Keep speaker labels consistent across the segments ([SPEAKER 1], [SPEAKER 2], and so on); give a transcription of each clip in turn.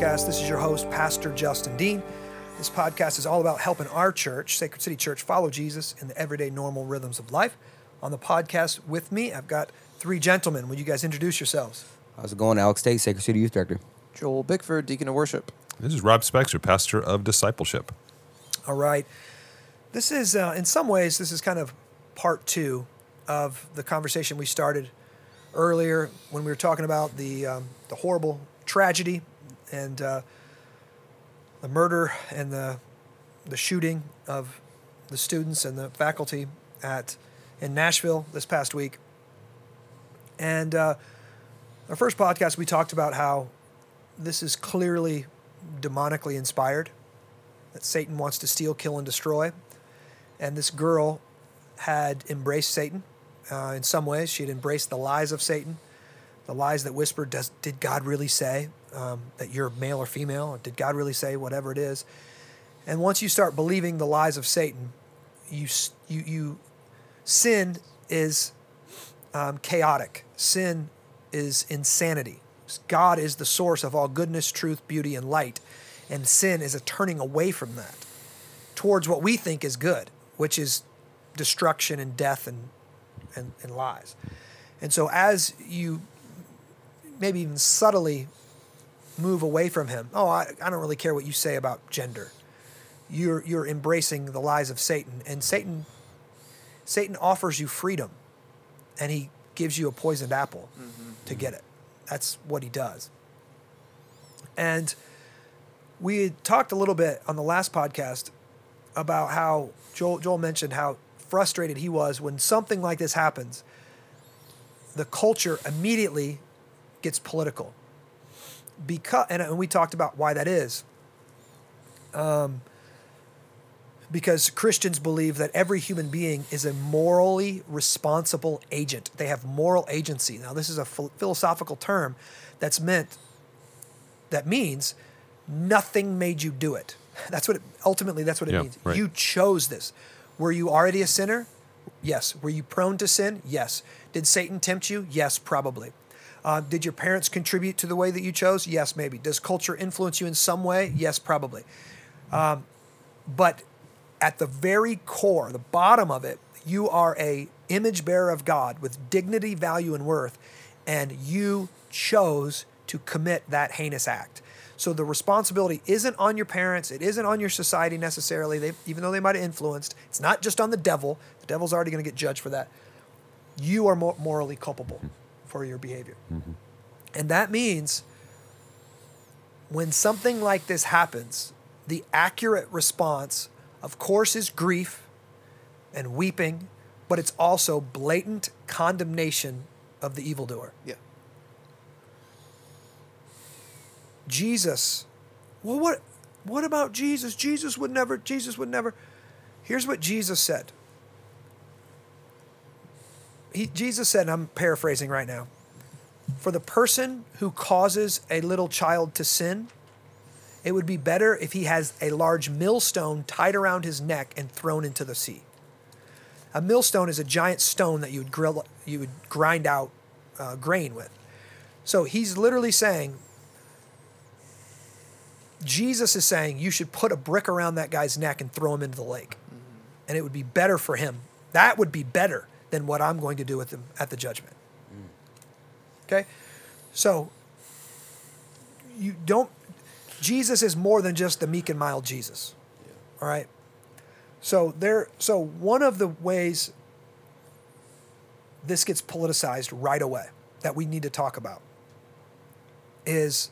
[SPEAKER 1] Podcast. This is your host, Pastor Justin Dean. This podcast is all about helping our church, Sacred City Church, follow Jesus in the everyday normal rhythms of life. On the podcast with me, I've got three gentlemen. Would you guys introduce yourselves?
[SPEAKER 2] How's it going? Alex Tate, Sacred City Youth Director.
[SPEAKER 3] Joel Bickford, Deacon of Worship.
[SPEAKER 4] This is Rob Spexer, pastor of discipleship.
[SPEAKER 1] All right. This is, uh, in some ways, this is kind of part two of the conversation we started earlier when we were talking about the um, the horrible tragedy and uh, the murder and the the shooting of the students and the faculty at in Nashville this past week. And uh, our first podcast, we talked about how this is clearly demonically inspired, that Satan wants to steal, kill, and destroy. And this girl had embraced Satan uh, in some ways. She had embraced the lies of Satan, the lies that whisper, does, Did God really say um, that you're male or female? Or did God really say whatever it is? And once you start believing the lies of Satan, you, you, you sin is um, chaotic. Sin is insanity. God is the source of all goodness, truth, beauty, and light. And sin is a turning away from that towards what we think is good, which is destruction and death and, and, and lies. And so as you maybe even subtly move away from him, oh, I, I don't really care what you say about gender. You're, you're embracing the lies of Satan. And Satan, Satan offers you freedom and he gives you a poisoned apple mm-hmm. to get it. That's what he does. And we had talked a little bit on the last podcast about how Joel, Joel mentioned how frustrated he was when something like this happens. The culture immediately gets political. Because, and we talked about why that is. Um, because Christians believe that every human being is a morally responsible agent. They have moral agency. Now, this is a philosophical term that's meant, that means nothing made you do it. That's what it, ultimately that's what it
[SPEAKER 4] yeah,
[SPEAKER 1] means.
[SPEAKER 4] Right.
[SPEAKER 1] You chose this. Were you already a sinner? Yes. Were you prone to sin? Yes. Did Satan tempt you? Yes, probably. Uh, did your parents contribute to the way that you chose? Yes, maybe. Does culture influence you in some way? Yes, probably. Um, but at the very core, the bottom of it, you are a image bearer of God with dignity, value, and worth, and you chose to commit that heinous act. So the responsibility isn't on your parents. It isn't on your society necessarily. Even though they might have influenced, it's not just on the devil. The devil's already going to get judged for that. You are morally culpable for your behavior, mm-hmm. and that means when something like this happens, the accurate response, of course, is grief and weeping, but it's also blatant condemnation of the evildoer.
[SPEAKER 3] Yeah.
[SPEAKER 1] Jesus. Well, what what about Jesus? Jesus would never Jesus would never. Here's what Jesus said. He, Jesus said, and I'm paraphrasing right now. For the person who causes a little child to sin, it would be better if he has a large millstone tied around his neck and thrown into the sea. A millstone is a giant stone that you would grill, you would grind out uh, grain with. So he's literally saying, Jesus is saying you should put a brick around that guy's neck and throw him into the lake. And it would be better for him. That would be better than what I'm going to do with him at the judgment. Mm. Okay? So you don't Jesus is more than just the meek and mild Jesus. Yeah. All right? So there so one of the ways this gets politicized right away that we need to talk about is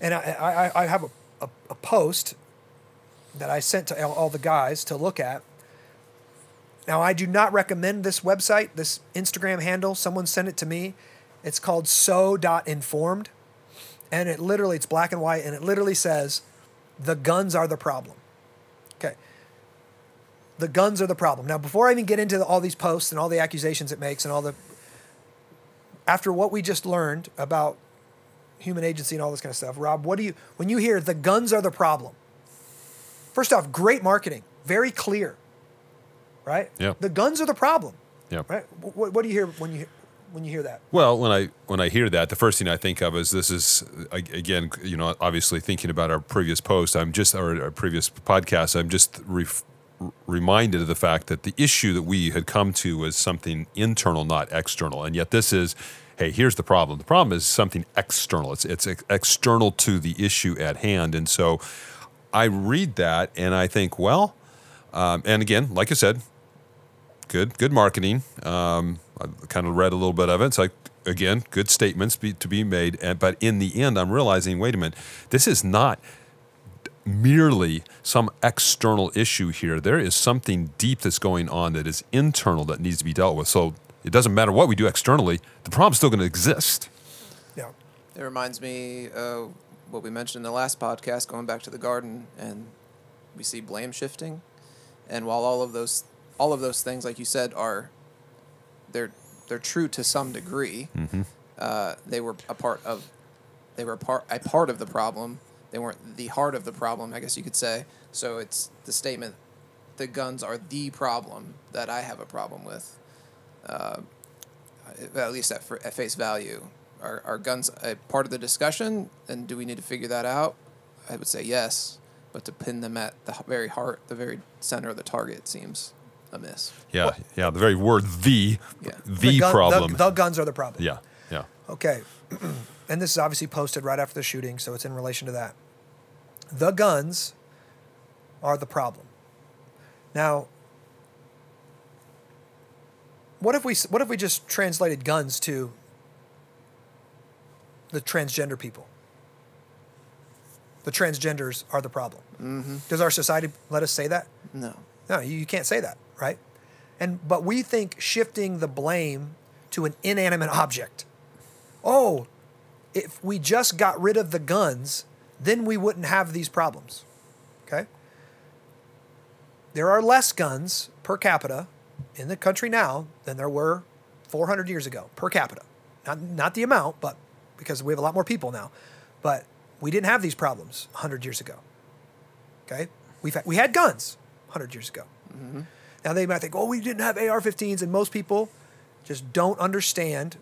[SPEAKER 1] and I, I, I have a, a, a, post that I sent to all the guys to look at. Now, I do not recommend this website, this Instagram handle. Someone sent it to me. It's called so.informed. And it literally, it's black and white, and it literally says, the guns are the problem. Okay. The guns are the problem. Now, before I even get into all these posts and all the accusations it makes and all the, after what we just learned about human agency and all this kind of stuff. Rob, what do you when you hear the guns are the problem? First off, great marketing, very clear, right?
[SPEAKER 4] Yeah.
[SPEAKER 1] The guns are the problem.
[SPEAKER 4] Yeah.
[SPEAKER 1] Right. What, what do you hear when you when you hear that?
[SPEAKER 4] Well, when I when I hear that, the first thing I think of is this is again, you know, obviously thinking about our previous post. I'm just or our previous podcast. I'm just reminded of the fact that the issue that we had come to was something internal, not external, and yet this is. Hey, here's the problem. The problem is something external. It's it's ex- external to the issue at hand, and so I read that and I think, well, um, and again, like I said, good good marketing. Um, I kind of read a little bit of it. It's like again, good statements be, to be made, and, but in the end, I'm realizing, wait a minute, this is not merely some external issue here. There is something deep that's going on that is internal that needs to be dealt with. So it doesn't matter what we do externally; the problem's still going to exist.
[SPEAKER 1] Yeah.
[SPEAKER 3] It reminds me of what we mentioned in the last podcast, going back to the garden, and we see blame shifting. And while all of those all of those things, like you said, are they're they're true to some degree, uh, they were a part of they were a part a part of the problem. They weren't the heart of the problem, I guess you could say. So it's the statement: the guns are the problem that I have a problem with uh, at least at, at face value. Are, are guns a part of the discussion, and do we need to figure that out? I would say yes, but to pin them at the very heart, the very center of the target seems amiss.
[SPEAKER 4] Yeah, yeah. The very word "the,"
[SPEAKER 3] Yeah.
[SPEAKER 4] the,
[SPEAKER 1] gun-
[SPEAKER 4] problem.
[SPEAKER 1] The, the guns are the problem.
[SPEAKER 4] yeah, yeah.
[SPEAKER 1] Okay. and this is obviously posted right after the shooting, so it's in relation to that. The guns are the problem. Now, what if we what if we just translated guns to the transgender people? The transgenders are the problem. Mm-hmm. Does our society let us say that?
[SPEAKER 3] No.
[SPEAKER 1] No, you, you can't say that, right? And but we think shifting the blame to an inanimate object. Oh, if we just got rid of the guns, then we wouldn't have these problems. Okay? There are less guns per capita in the country now than there were 400 years ago per capita. Not not the amount, but because we have a lot more people now. But we didn't have these problems 100 years ago. Okay, we've had, we had guns 100 years ago. Mm-hmm. Now they might think, oh, we didn't have AR-15s, and most people just don't understand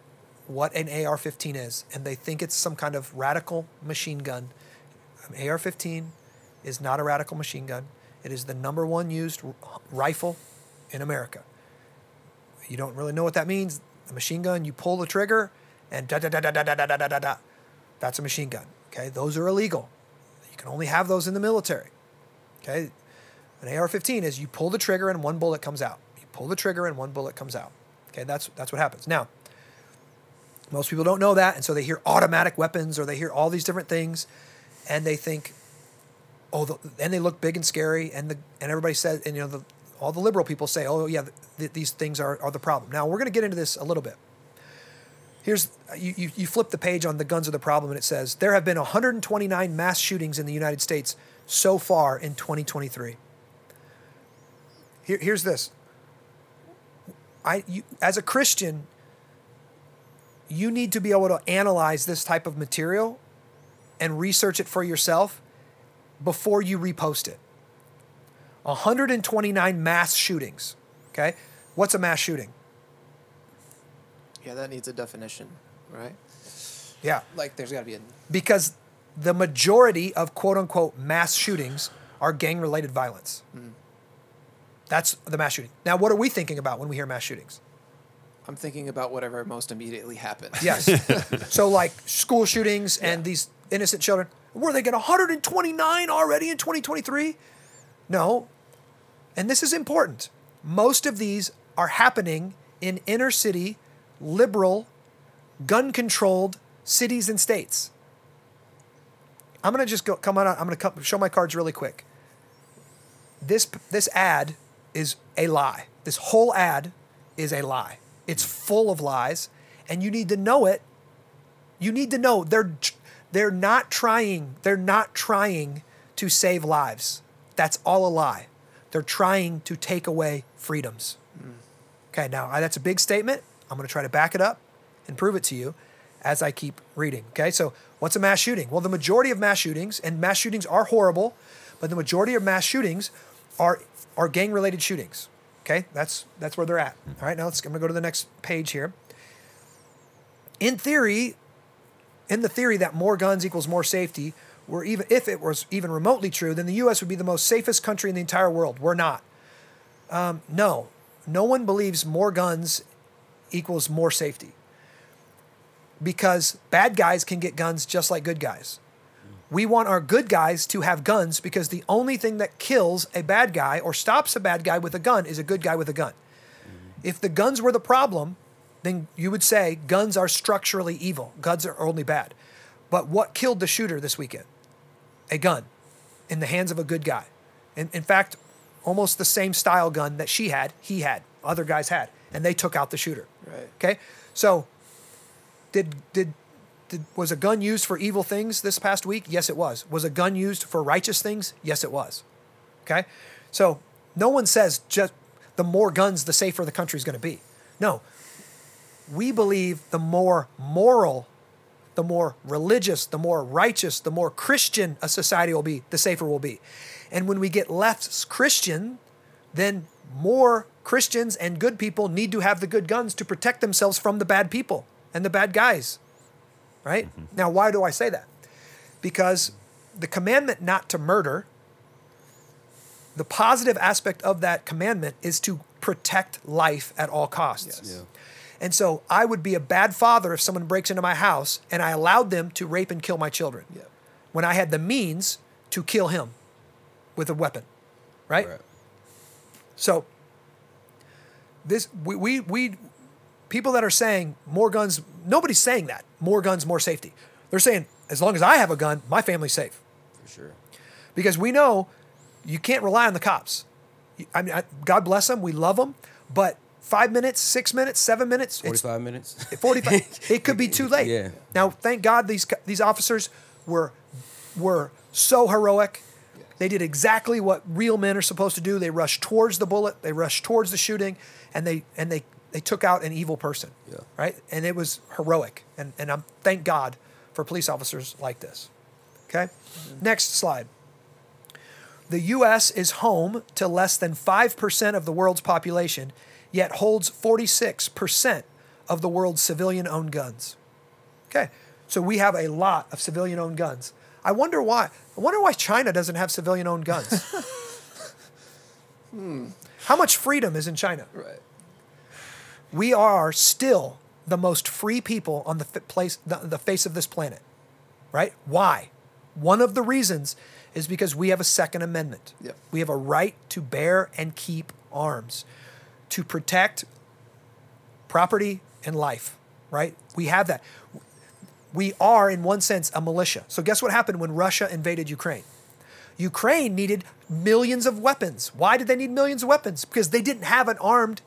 [SPEAKER 1] what an AR-15 is, and they think it's some kind of radical machine gun. An AR-15 is not a radical machine gun. It is the number one used r- rifle in America. You don't really know what that means. A machine gun, you pull the trigger, and da da da da da da da da da da. da. That's a machine gun. Okay, those are illegal. You can only have those in the military. Okay, an AR-15 is you pull the trigger and one bullet comes out. You pull the trigger and one bullet comes out. Okay, that's that's what happens. Now, most people don't know that, and so they hear automatic weapons or they hear all these different things, and they think, oh, the, and they look big and scary, and the and everybody says, and you know, the, all the liberal people say, oh yeah, th- these things are are the problem. Now we're going to get into this a little bit. Here's you, you you flip the page on the guns are the problem, and it says there have been 129 mass shootings in the United States so far in 2023. Here, here's this. I, you, as a Christian, you need to be able to analyze this type of material and research it for yourself before you repost it. 129 mass shootings. Okay? What's a mass shooting?
[SPEAKER 3] Yeah, that needs a definition, right?
[SPEAKER 1] Yeah.
[SPEAKER 3] Like, there's got to be a.
[SPEAKER 1] Because the majority of quote unquote mass shootings are gang related violence. Mm. That's the mass shooting. Now, what are we thinking about when we hear mass shootings?
[SPEAKER 3] I'm thinking about whatever most immediately happened.
[SPEAKER 1] Yes. so like school shootings and these innocent children. Were they get 129 already in 2023? No. And this is important. Most of these are happening in inner city, liberal, gun controlled cities and states. I'm going to just go come on out. I'm going to show my cards really quick. This this ad is a lie. This whole ad is a lie. It's full of lies and you need to know it. You need to know they're they're not trying they're not trying to save lives. That's all a lie. They're trying to take away freedoms. Okay, now I- that's a big statement. I'm going to try to back it up and prove it to you as I keep reading. Okay, so what's a mass shooting? Well, the majority of mass shootings, and mass shootings are horrible, but the majority of mass shootings are are gang related shootings. Okay, that's that's where they're at. All right, now let's. I'm going to go to the next page here. in theory, in the theory that more guns equals more safety, we're even if it was even remotely true, then the U.S. would be the most safest country in the entire world. We're not. Um, no, no one believes more guns equals more safety because bad guys can get guns just like good guys. We want our good guys to have guns because the only thing that kills a bad guy or stops a bad guy with a gun is a good guy with a gun. If the guns were the problem, then you would say guns are structurally evil. Guns are only bad. But what killed the shooter this weekend? A gun in the hands of a good guy. In, in fact, almost the same style gun that she had, he had, other guys had, and they took out the shooter.
[SPEAKER 3] Right.
[SPEAKER 1] Okay? So did did did, was a gun used for evil things this past week? Yes, it was. Was a gun used for righteous things? Yes, it was. Okay? So no one says just the more guns, the safer the country is going to be. No. We believe the more moral, the more religious, the more righteous, the more Christian a society will be, the safer we'll be. And when we get less Christian, then more Christians and good people need to have the good guns to protect themselves from the bad people and the bad guys. Right? Mm-hmm. Now, why do I say that? Because the commandment not to murder, the positive aspect of that commandment is to protect life at all costs.
[SPEAKER 3] Yes.
[SPEAKER 2] Yeah.
[SPEAKER 1] And so I would be a bad father if someone breaks into my house and I allowed them to rape and kill my children
[SPEAKER 3] Yeah.
[SPEAKER 1] when I had the means to kill him with a weapon. Right?
[SPEAKER 2] Right.
[SPEAKER 1] So this we, we we people that are saying more guns, nobody's saying that. More guns, more safety. They're saying as long as I have a gun, my family's safe.
[SPEAKER 2] For sure.
[SPEAKER 1] Because we know you can't rely on the cops. I mean, I, God bless them, we love them, but five minutes, six minutes, seven minutes, it's
[SPEAKER 2] 45 minutes.
[SPEAKER 1] 45 it could be too late
[SPEAKER 2] Yeah.
[SPEAKER 1] now thank god these these officers were were so heroic they did exactly what real men are supposed to do they rushed towards the bullet they rushed towards the shooting and they and they they took out an evil person
[SPEAKER 2] Yeah.
[SPEAKER 1] right and it was heroic and and i'm thank god for police officers like this okay next slide the US is home to less than 5% of the world's population, yet holds 46% of the world's civilian owned guns. Okay, so we have a lot of civilian owned guns. I wonder why. I wonder why China doesn't have civilian owned guns. hmm. How much freedom is in China?
[SPEAKER 3] Right.
[SPEAKER 1] We are still the most free people on the place, the, the face of this planet, right? Why? One of the reasons is because we have a Second Amendment.
[SPEAKER 3] Yep.
[SPEAKER 1] We have a right to bear and keep arms, to protect property and life, right? We have that. We are, in one sense, a militia. So, guess what happened when Russia invaded Ukraine? Ukraine needed millions of weapons. Why did they need millions of weapons? Because they didn't have an armed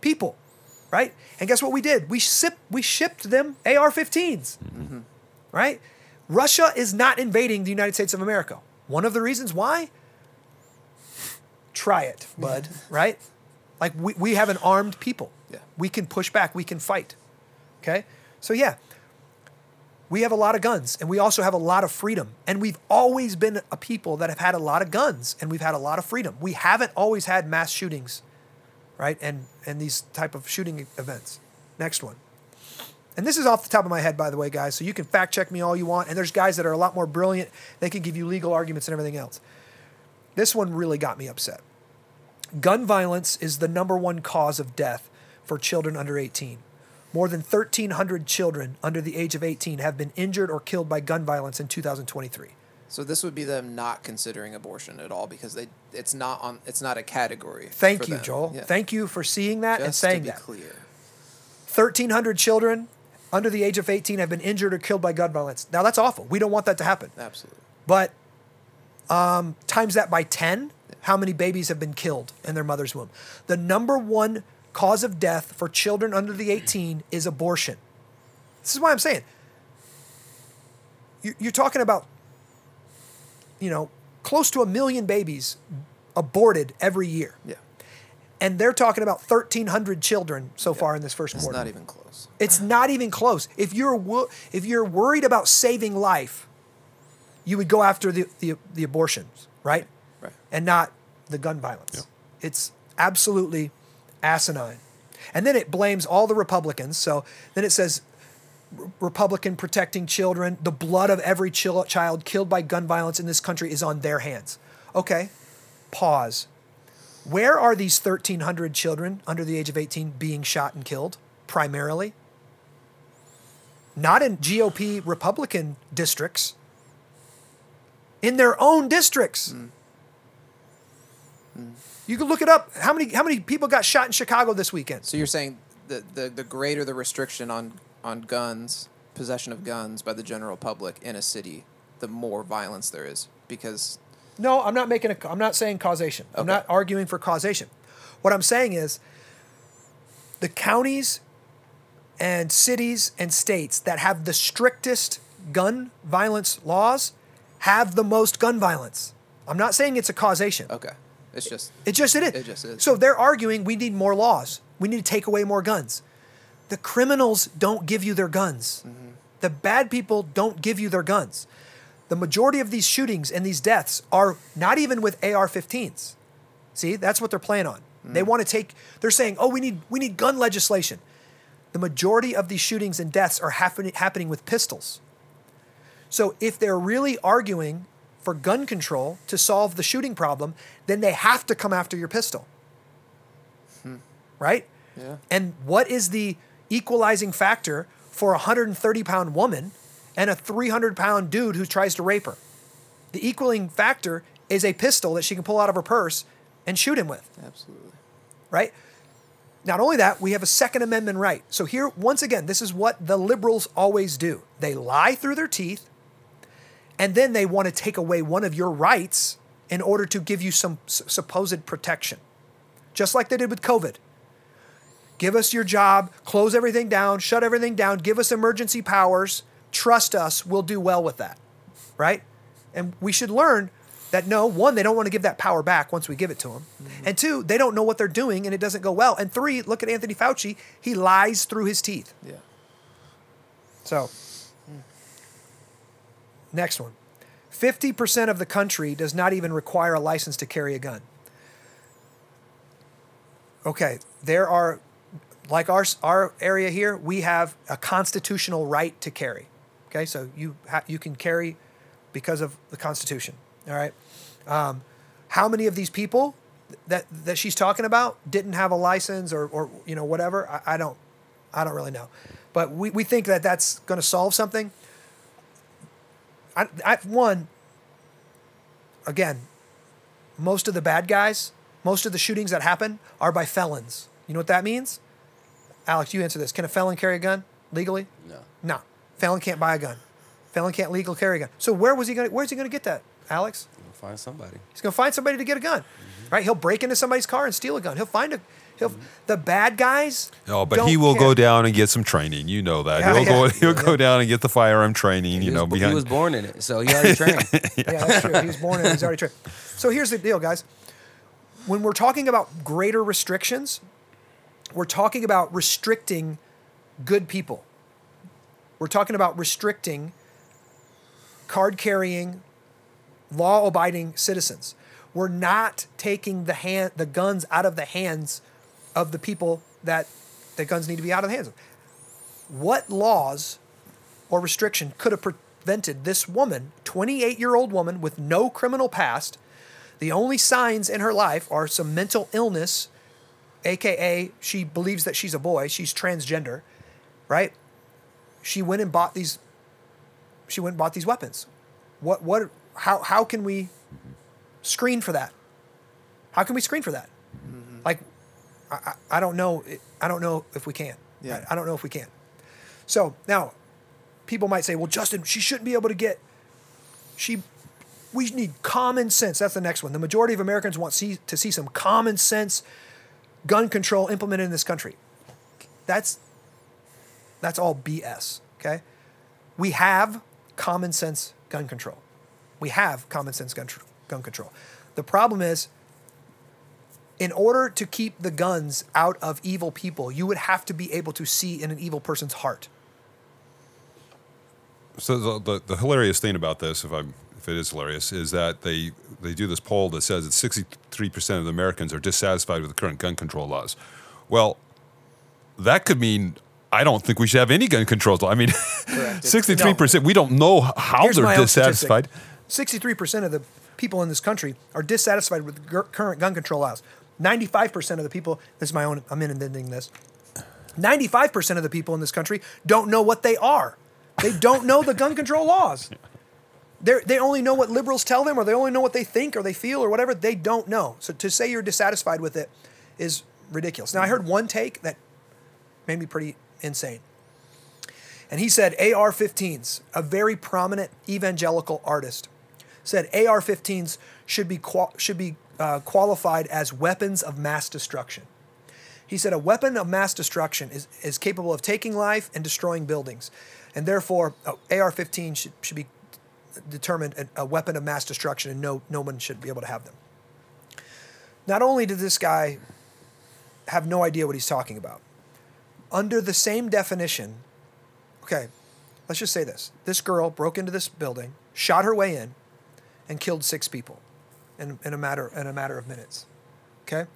[SPEAKER 1] people, right? And guess what we did? We, sip, we shipped them AR 15s, mm-hmm. right? Russia is not invading the United States of America. One of the reasons why? Try it, bud, right? Like we, we have an armed people.
[SPEAKER 3] Yeah.
[SPEAKER 1] We can push back, we can fight. Okay? So, yeah, we have a lot of guns and we also have a lot of freedom. And we've always been a people that have had a lot of guns and we've had a lot of freedom. We haven't always had mass shootings, right? And and these type of shooting events. Next one. And this is off the top of my head, by the way, guys. So you can fact check me all you want. And there's guys that are a lot more brilliant. They can give you legal arguments and everything else. This one really got me upset. Gun violence is the number one cause of death for children under 18. More than 1,300 children under the age of 18 have been injured or killed by gun violence in 2023.
[SPEAKER 3] So this would be them not considering abortion at all because they it's not on it's not a category.
[SPEAKER 1] Thank you,
[SPEAKER 3] them.
[SPEAKER 1] Joel.
[SPEAKER 3] Yeah.
[SPEAKER 1] Thank you for seeing that and saying
[SPEAKER 3] to be
[SPEAKER 1] that.
[SPEAKER 3] clear.
[SPEAKER 1] 1,300 children under the age of 18 have been injured or killed by gun violence. Now, that's awful. We don't want that to happen.
[SPEAKER 3] Absolutely.
[SPEAKER 1] But um, times that by 10, how many babies have been killed in their mother's womb? The number one cause of death for children under the 18 is abortion. This is why I'm saying you're talking about, you know, close to a million babies aborted every year.
[SPEAKER 3] Yeah.
[SPEAKER 1] And they're talking about 1,300 children so far in this first
[SPEAKER 3] It's
[SPEAKER 1] quarter.
[SPEAKER 3] not even close.
[SPEAKER 1] It's not even close. If you're wo- if you're worried about saving life, you would go after the the, the abortions, right?
[SPEAKER 3] Right.
[SPEAKER 1] And not the gun violence. It's absolutely asinine. And then it blames all the Republicans. So then it says Republican protecting children. The blood of every chil- child killed by gun violence in this country is on their hands. Okay, pause. Where are these 1,300 children under the age of 18 being shot and killed primarily? Not in GOP Republican districts, in their own districts. Hmm. Hmm. You can look it up. How many how many people got shot in Chicago this weekend?
[SPEAKER 3] So you're saying the, the, the greater the restriction on, on guns, possession of guns by the general public in a city, the more violence there is. Because
[SPEAKER 1] No, I'm not making a. I'm not saying causation. I'm
[SPEAKER 3] Okay.
[SPEAKER 1] not arguing for causation. What I'm saying is, the counties, and cities and states that have the strictest gun violence laws have the most gun violence. I'm not saying it's a causation.
[SPEAKER 3] okay, it's just
[SPEAKER 1] It just it is.
[SPEAKER 3] It just is.
[SPEAKER 1] So they're arguing we need more laws. We need to take away more guns. The criminals don't give you their guns.
[SPEAKER 3] Mm-hmm.
[SPEAKER 1] The bad people don't give you their guns. The majority of these shootings and these deaths are not even with AR-15s. See, that's what they're playing on.
[SPEAKER 3] Mm.
[SPEAKER 1] They want to take. They're saying, "Oh, we need we need gun legislation." The majority of these shootings and deaths are happening happening with pistols. So if they're really arguing for gun control to solve the shooting problem, then they have to come after your pistol. Right?
[SPEAKER 3] Yeah.
[SPEAKER 1] And what is the equalizing factor for a 130 pound woman and a 300 pound dude who tries to rape her? The equaling factor is a pistol that she can pull out of her purse and shoot him with
[SPEAKER 3] absolutely.
[SPEAKER 1] right? Not only that, we have a Second Amendment right. So, here, once again, this is what the liberals always do they lie through their teeth, and then they want to take away one of your rights in order to give you some s- supposed protection, just like they did with COVID. Give us your job, close everything down, shut everything down, give us emergency powers, trust us, we'll do well with that, right? And we should learn that no, one, they don't want to give that power back once we give it to them. Mm-hmm. And two, they don't know what they're doing and it doesn't go well. And three, look at Anthony Fauci, he lies through his teeth.
[SPEAKER 3] Yeah.
[SPEAKER 1] So, next one 50% of the country does not even require a license to carry a gun. Okay, there are, like our, our area here, we have a constitutional right to carry. Okay, so you, ha- you can carry because of the Constitution. All right. Um, how many of these people that, that she's talking about didn't have a license or, or you know, whatever? I, I don't, I don't really know. But we, we think that that's going to solve something. I, I, one, again, most of the bad guys, most of the shootings that happen are by felons. You know what that means? Alex, you answer this. Can a felon carry a gun legally?
[SPEAKER 2] No.
[SPEAKER 1] No. Felon can't buy a gun. Felon can't legal carry a gun. So where was he going? to Where's he going to get that, Alex?
[SPEAKER 2] We'll find somebody.
[SPEAKER 1] He's going to find somebody to get a gun, mm-hmm. right? He'll break into somebody's car and steal a gun. He'll find a. He'll. Mm-hmm. The bad guys.
[SPEAKER 4] No, but
[SPEAKER 1] don't
[SPEAKER 4] he will
[SPEAKER 1] care.
[SPEAKER 4] go down and get some training. You know that.
[SPEAKER 1] Yeah,
[SPEAKER 4] he'll go. He'll go down and get the firearm training.
[SPEAKER 2] He
[SPEAKER 4] You
[SPEAKER 2] was,
[SPEAKER 4] know, behind.
[SPEAKER 2] he was born in it, so he already trained.
[SPEAKER 1] Yeah, that's true. He was born in. It. He's already trained. So here's the deal, guys. When we're talking about greater restrictions, we're talking about restricting good people. We're talking about restricting card carrying, law abiding citizens. We're not taking the hand the guns out of the hands of the people that the guns need to be out of the hands of. What laws or restriction could have prevented this woman, 28 year old woman with no criminal past? The only signs in her life are some mental illness, aka she believes that she's a boy, she's transgender, right? She went and bought these she went and bought these weapons. What what how how can we screen for that? How can we screen for that? Mm-hmm. Like I, I I don't know I don't know if we can.
[SPEAKER 3] Yeah.
[SPEAKER 1] I, I don't know if we can. So now people might say, well, Justin, she shouldn't be able to get she we need common sense. That's the next one. The majority of Americans want see, to see some common sense gun control implemented in this country. That's that's all BS. Okay, we have common sense gun control. We have common sense gun, tr- gun control. The problem is, in order to keep the guns out of evil people, you would have to be able to see in an evil person's heart.
[SPEAKER 4] So the, the, the hilarious thing about this, if I'm if it is hilarious, is that they they do this poll that says that 63 percent of the Americans are dissatisfied with the current gun control laws. Well, that could mean I don't think we should have any gun controls. I mean, sixty-three percent. We don't know how
[SPEAKER 1] Here's
[SPEAKER 4] they're dissatisfied.
[SPEAKER 1] 63% of the people in this country are dissatisfied with the current gun control laws. 95% of the people, this is my own, I'm inventing this. 95% of the people in this country don't know what they are. They don't know the gun control laws. They they only know what liberals tell them, or they only know what they think, or they feel, or whatever. They don't know. So to say you're dissatisfied with it is ridiculous. Now I heard one take that made me pretty insane, and he said AR-15s, a very prominent evangelical artist, said AR-15s should be qual- should be uh, qualified as weapons of mass destruction. He said a weapon of mass destruction is, is capable of taking life and destroying buildings. And therefore, uh, AR 15 should, should be determined a, weapon of mass destruction, and no, no one should be able to have them. Not only did this guy have no idea what he's talking about, under the same definition, okay, let's just say this this girl broke into this building, shot her way in, and killed six people in, in, a, matter, in a matter of minutes. Okay?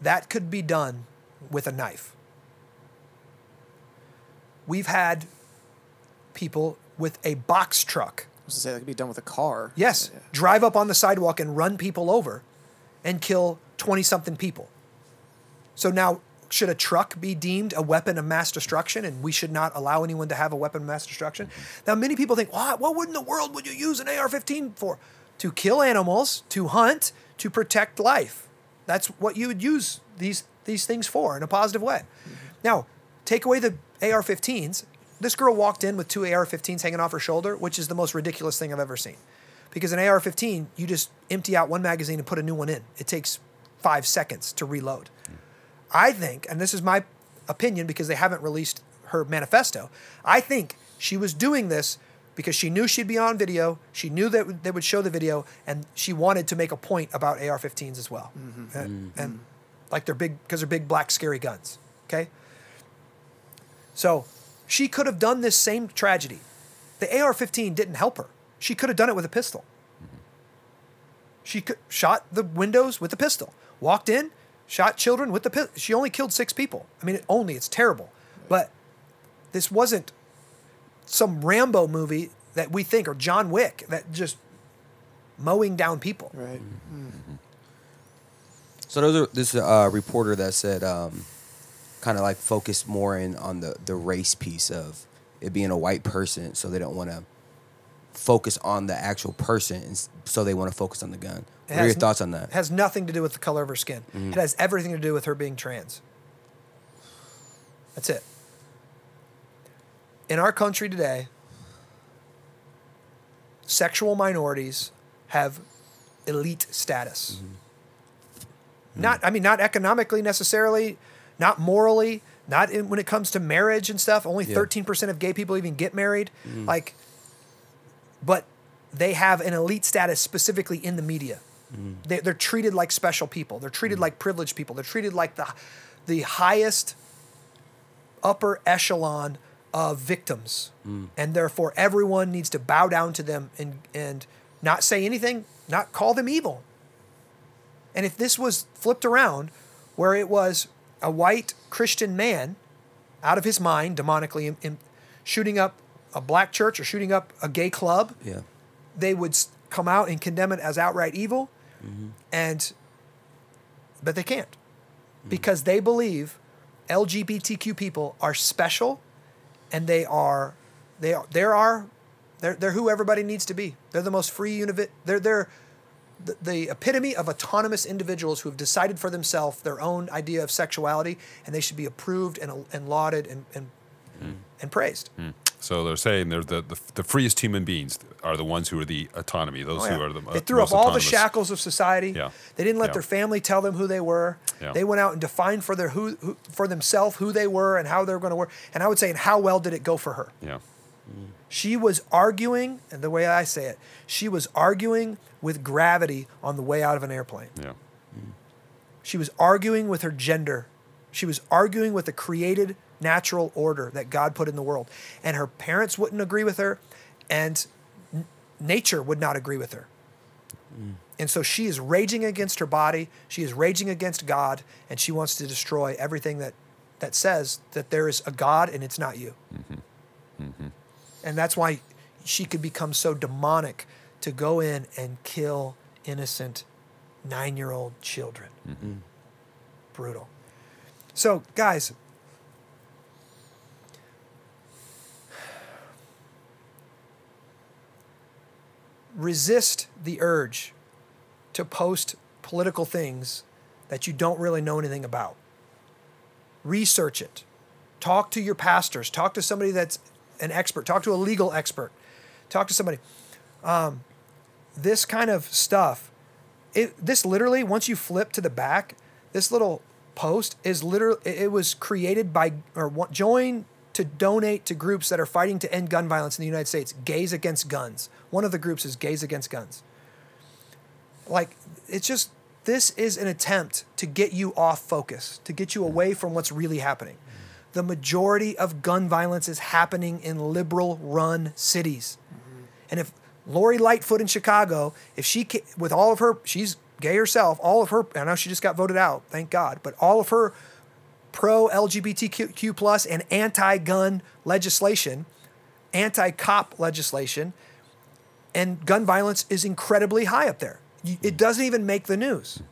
[SPEAKER 1] That could be done with a knife. We've had people with a box truck,
[SPEAKER 3] I was gonna say that could be done with a car.
[SPEAKER 1] yes,
[SPEAKER 3] Yeah.
[SPEAKER 1] drive up on the sidewalk and run people over and kill 20 something people. So now, should a truck be deemed a weapon of mass destruction and we should not allow anyone to have a weapon of mass destruction? Now, many people think, what, what would in the world would you use an AR 15 for? To kill animals, to hunt, to protect life. That's what you would use these, these things for in a positive way. Mm-hmm. Now, take away the AR 15s. This girl walked in with two AR 15s hanging off her shoulder, which is the most ridiculous thing I've ever seen. Because an AR 15, you just empty out one magazine and put a new one in. It takes five seconds to reload. I think, and this is my opinion because they haven't released her manifesto, I think she was doing this because she knew she'd be on video. She knew that they would show the video, and she wanted to make a point about AR 15s as well. Mm-hmm. And, mm-hmm. and like they're big, because they're big, black, scary guns. Okay? So she could have done this same tragedy. The AR 15 didn't help her. She could have done it with a pistol. She could, shot the windows with a pistol, walked in, shot children with the pistol. She only killed six people. I mean, only, it's terrible. But this wasn't some Rambo movie that we think, or John Wick, that just mowing down people.
[SPEAKER 3] Right.
[SPEAKER 2] So those are this uh, reporter that said um, kind of like focus more in on the the race piece of it being a white person, so they don't want to focus on the actual person, and so they want to focus on the gun.
[SPEAKER 1] It
[SPEAKER 2] What are your thoughts on that?
[SPEAKER 1] It has nothing to do with the color of her skin. Mm-hmm. It has everything to do with her being trans. That's it. In our country today, sexual minorities have elite status. Mm-hmm. Not, I mean, not economically necessarily, not morally, not in, when it comes to marriage and stuff. Only
[SPEAKER 2] Yeah.
[SPEAKER 1] thirteen percent of gay people even get married. Mm. Like, but they have an elite status specifically in the media. Mm. They, they're treated like special people. They're treated mm. like privileged people. They're treated like the, the highest upper echelon of victims, and therefore everyone needs to bow down to them and and not say anything, not call them evil. And if this was flipped around, where it was a white Christian man out of his mind, demonically, in, in shooting up a black church or shooting up a gay club,
[SPEAKER 2] Yeah.
[SPEAKER 1] they would come out and condemn it as outright evil, Mm-hmm. and but they can't because they believe LGBTQ people are special, and they are they are there are they're they're who everybody needs to be. They're the most free univit. They're they're the, the epitome of autonomous individuals who have decided for themselves their own idea of sexuality, and they should be approved and and lauded and and, hmm. and praised. Hmm.
[SPEAKER 4] So they're saying they're the, the, the freest human beings are the ones who are the autonomy, those
[SPEAKER 1] Oh,
[SPEAKER 4] who are the
[SPEAKER 1] they threw up all the shackles of society.
[SPEAKER 4] Yeah.
[SPEAKER 1] They didn't let
[SPEAKER 4] Yeah.
[SPEAKER 1] their family tell them who they were.
[SPEAKER 4] Yeah.
[SPEAKER 1] They went out and defined for their who, who for themselves who they were and how they were going to work. And I would say, and how well did it go for her?
[SPEAKER 4] Yeah. Hmm.
[SPEAKER 1] She was arguing, and the way I say it, she was arguing with gravity on the way out of an airplane.
[SPEAKER 4] Yeah.
[SPEAKER 1] She was arguing with her gender. She was arguing with the created natural order that God put in the world. And her parents wouldn't agree with her, and n- nature would not agree with her. Mm. And so she is raging against her body. She is raging against God, and she wants to destroy everything that that says that there is a God and it's not you. Mm-hmm. Mm-hmm. And that's why she could become so demonic to go in and kill innocent nine year old children. Mm-hmm. Brutal. So, guys, resist the urge to post political things that you don't really know anything about. Research it. Talk to your pastors. Talk to somebody that's an expert. Talk to a legal expert. Talk to somebody. Um, this kind of stuff, it, this literally, once you flip to the back, this little post is literally, it was created by, or join to donate to groups that are fighting to end gun violence in the United States. Gays Against Guns. One of the groups is Gays Against Guns. Like, it's just, this is an attempt to get you off focus, to get you away from what's really happening. The majority of gun violence is happening in liberal run cities. And if Lori Lightfoot in Chicago, if she, with all of her, she's gay herself, all of her, I know she just got voted out, thank God, but all of her pro LGBTQ plus and anti gun legislation, anti cop legislation, and gun violence is incredibly high up there. It doesn't even make the news.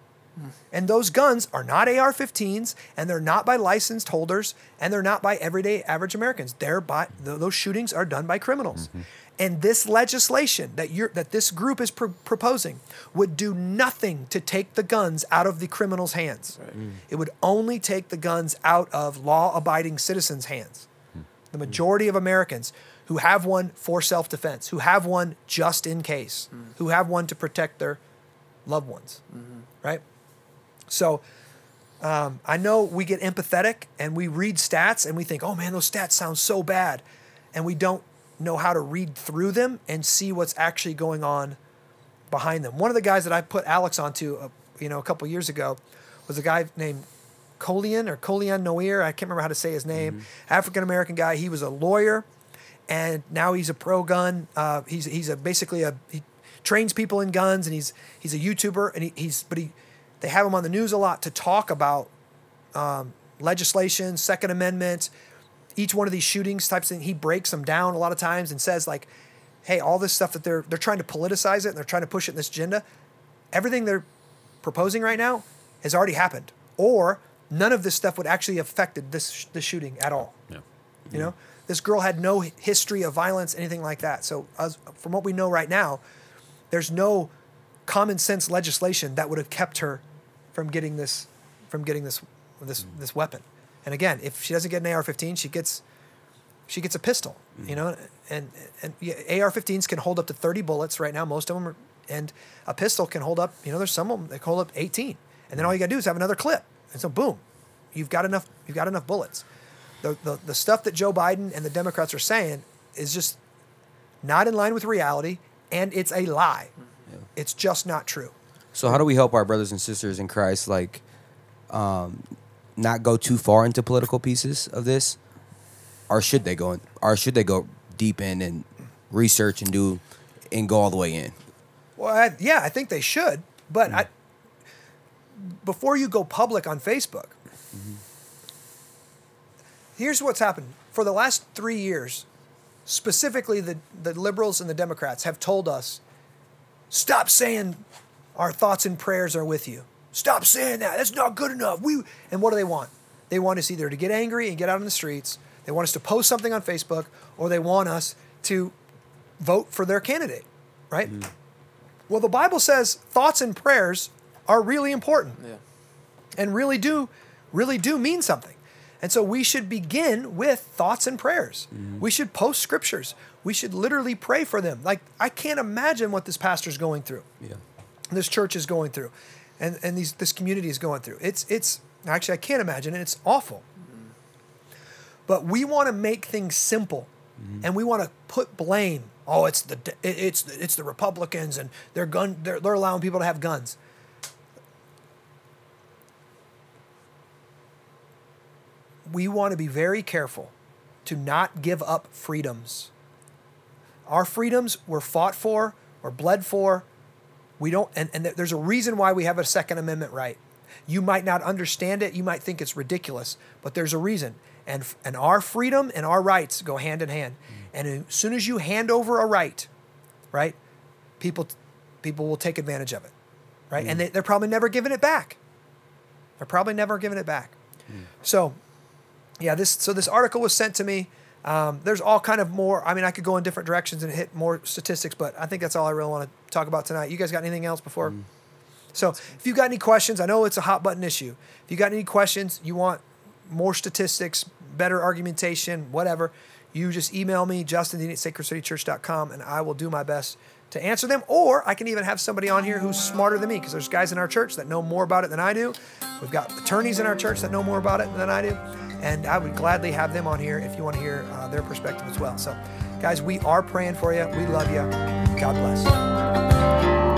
[SPEAKER 1] And those guns are not AR 15s, and they're not by licensed holders, and they're not by everyday average Americans. They're by, those shootings are done by criminals. Mm-hmm. And this legislation that, you're, that this group is pr- proposing would do nothing to take the guns out of the criminals' hands. Mm. It would only take the guns out of law abiding citizens' hands. Hmm. The majority of Americans who have one for self defense, who have one just in case, hmm. who have one to protect their loved ones, mm-hmm. right? So um, I know we get empathetic and we read stats and we think, oh man, those stats sound so bad. And we don't know how to read through them and see what's actually going on behind them. One of the guys that I put Alex onto, uh, you know, a couple years ago was a guy named Colion or Colion Noir. I can't remember how to say his name. African American guy. He was a lawyer, and now he's a pro gun. Uh, he's he's a basically a he trains people in guns, and he's he's a YouTuber, and he, he's but he they have him on the news a lot to talk about um, legislation, Second Amendment, each one of these shootings types of thing. He breaks them down a lot of times and says like, "Hey, all this stuff that they're they're trying to politicize it and they're trying to push it in this agenda, everything they're proposing right now has already happened, or none of this stuff would actually have affected this the shooting at all.
[SPEAKER 4] Yeah.
[SPEAKER 1] You know, this girl had no history of violence, anything like that. So, as, from what we know right now, there's no common sense legislation that would have kept her from getting this from getting this this mm. this weapon. And again, if she doesn't get an AR-15, she gets she gets a pistol. Mm. You know, and and yeah, AR-15s can hold up to 30 bullets right now. Most of them are, and a pistol can hold up. You know, there's some of them that can hold up 18, and then mm. all you got to do is have another clip, and so boom, you've got enough. You've got enough bullets. The, the the stuff that Joe Biden and the Democrats are saying is just not in line with reality, and it's a lie. It's just not true.
[SPEAKER 2] So how do we help our brothers and sisters in Christ like um, not go too far into political pieces of this, or should they go in, or should they go deep in and research and do and go all the way in?
[SPEAKER 1] Well, I, yeah, I think they should, but I, before you go public on Facebook, here's what's happened for the last three years. Specifically, the the liberals and the Democrats have told us, stop saying our thoughts and prayers are with you. Stop saying that. That's not good enough. We and what do they want? They want us either to get angry and get out in the streets. They want us to post something on Facebook, or they want us to vote for their candidate, right? Mm. Well, the Bible says thoughts and prayers are really important
[SPEAKER 3] Yeah.
[SPEAKER 1] and really do really do mean something. And so we should begin with thoughts and prayers. Mm-hmm. We should post scriptures. We should literally pray for them. Like I can't imagine what this pastor's going through.
[SPEAKER 2] Yeah.
[SPEAKER 1] This church is going through. And and these this community is going through. It's it's actually I can't imagine it. It's awful. But we want to make things simple. Mm-hmm. And we want to put blame. Oh, it's the it's it's the Republicans and they're gun they're, they're allowing people to have guns. we want to be very careful to not give up freedoms. Our freedoms were fought for or bled for. We don't, and, and there's a reason why we have a Second Amendment right. You might not understand it. You might think it's ridiculous, but there's a reason. And, and our freedom and our rights go hand in hand. Mm. And as soon as you hand over a right, right, people, people will take advantage of it, right? And mm. they, they're probably never giving it back. They're probably never giving it back. Mm. So, yeah, this so this article was sent to me. Um, there's all kind of more. I mean, I could go in different directions and hit more statistics, but I think that's all I really want to talk about tonight. You guys got anything else before? So, if you've got any questions, I know it's a hot button issue. If you got any questions, you want more statistics, better argumentation, whatever, you just email me, justin at sacredcitychurch.com, and I will do my best to answer them. Or I can even have somebody on here who's smarter than me because there's guys in our church that know more about it than I do. We've got attorneys in our church that know more about it than I do. And I would gladly have them on here if you want to hear uh, their perspective as well. So, guys, we are praying for you. We love you. God bless.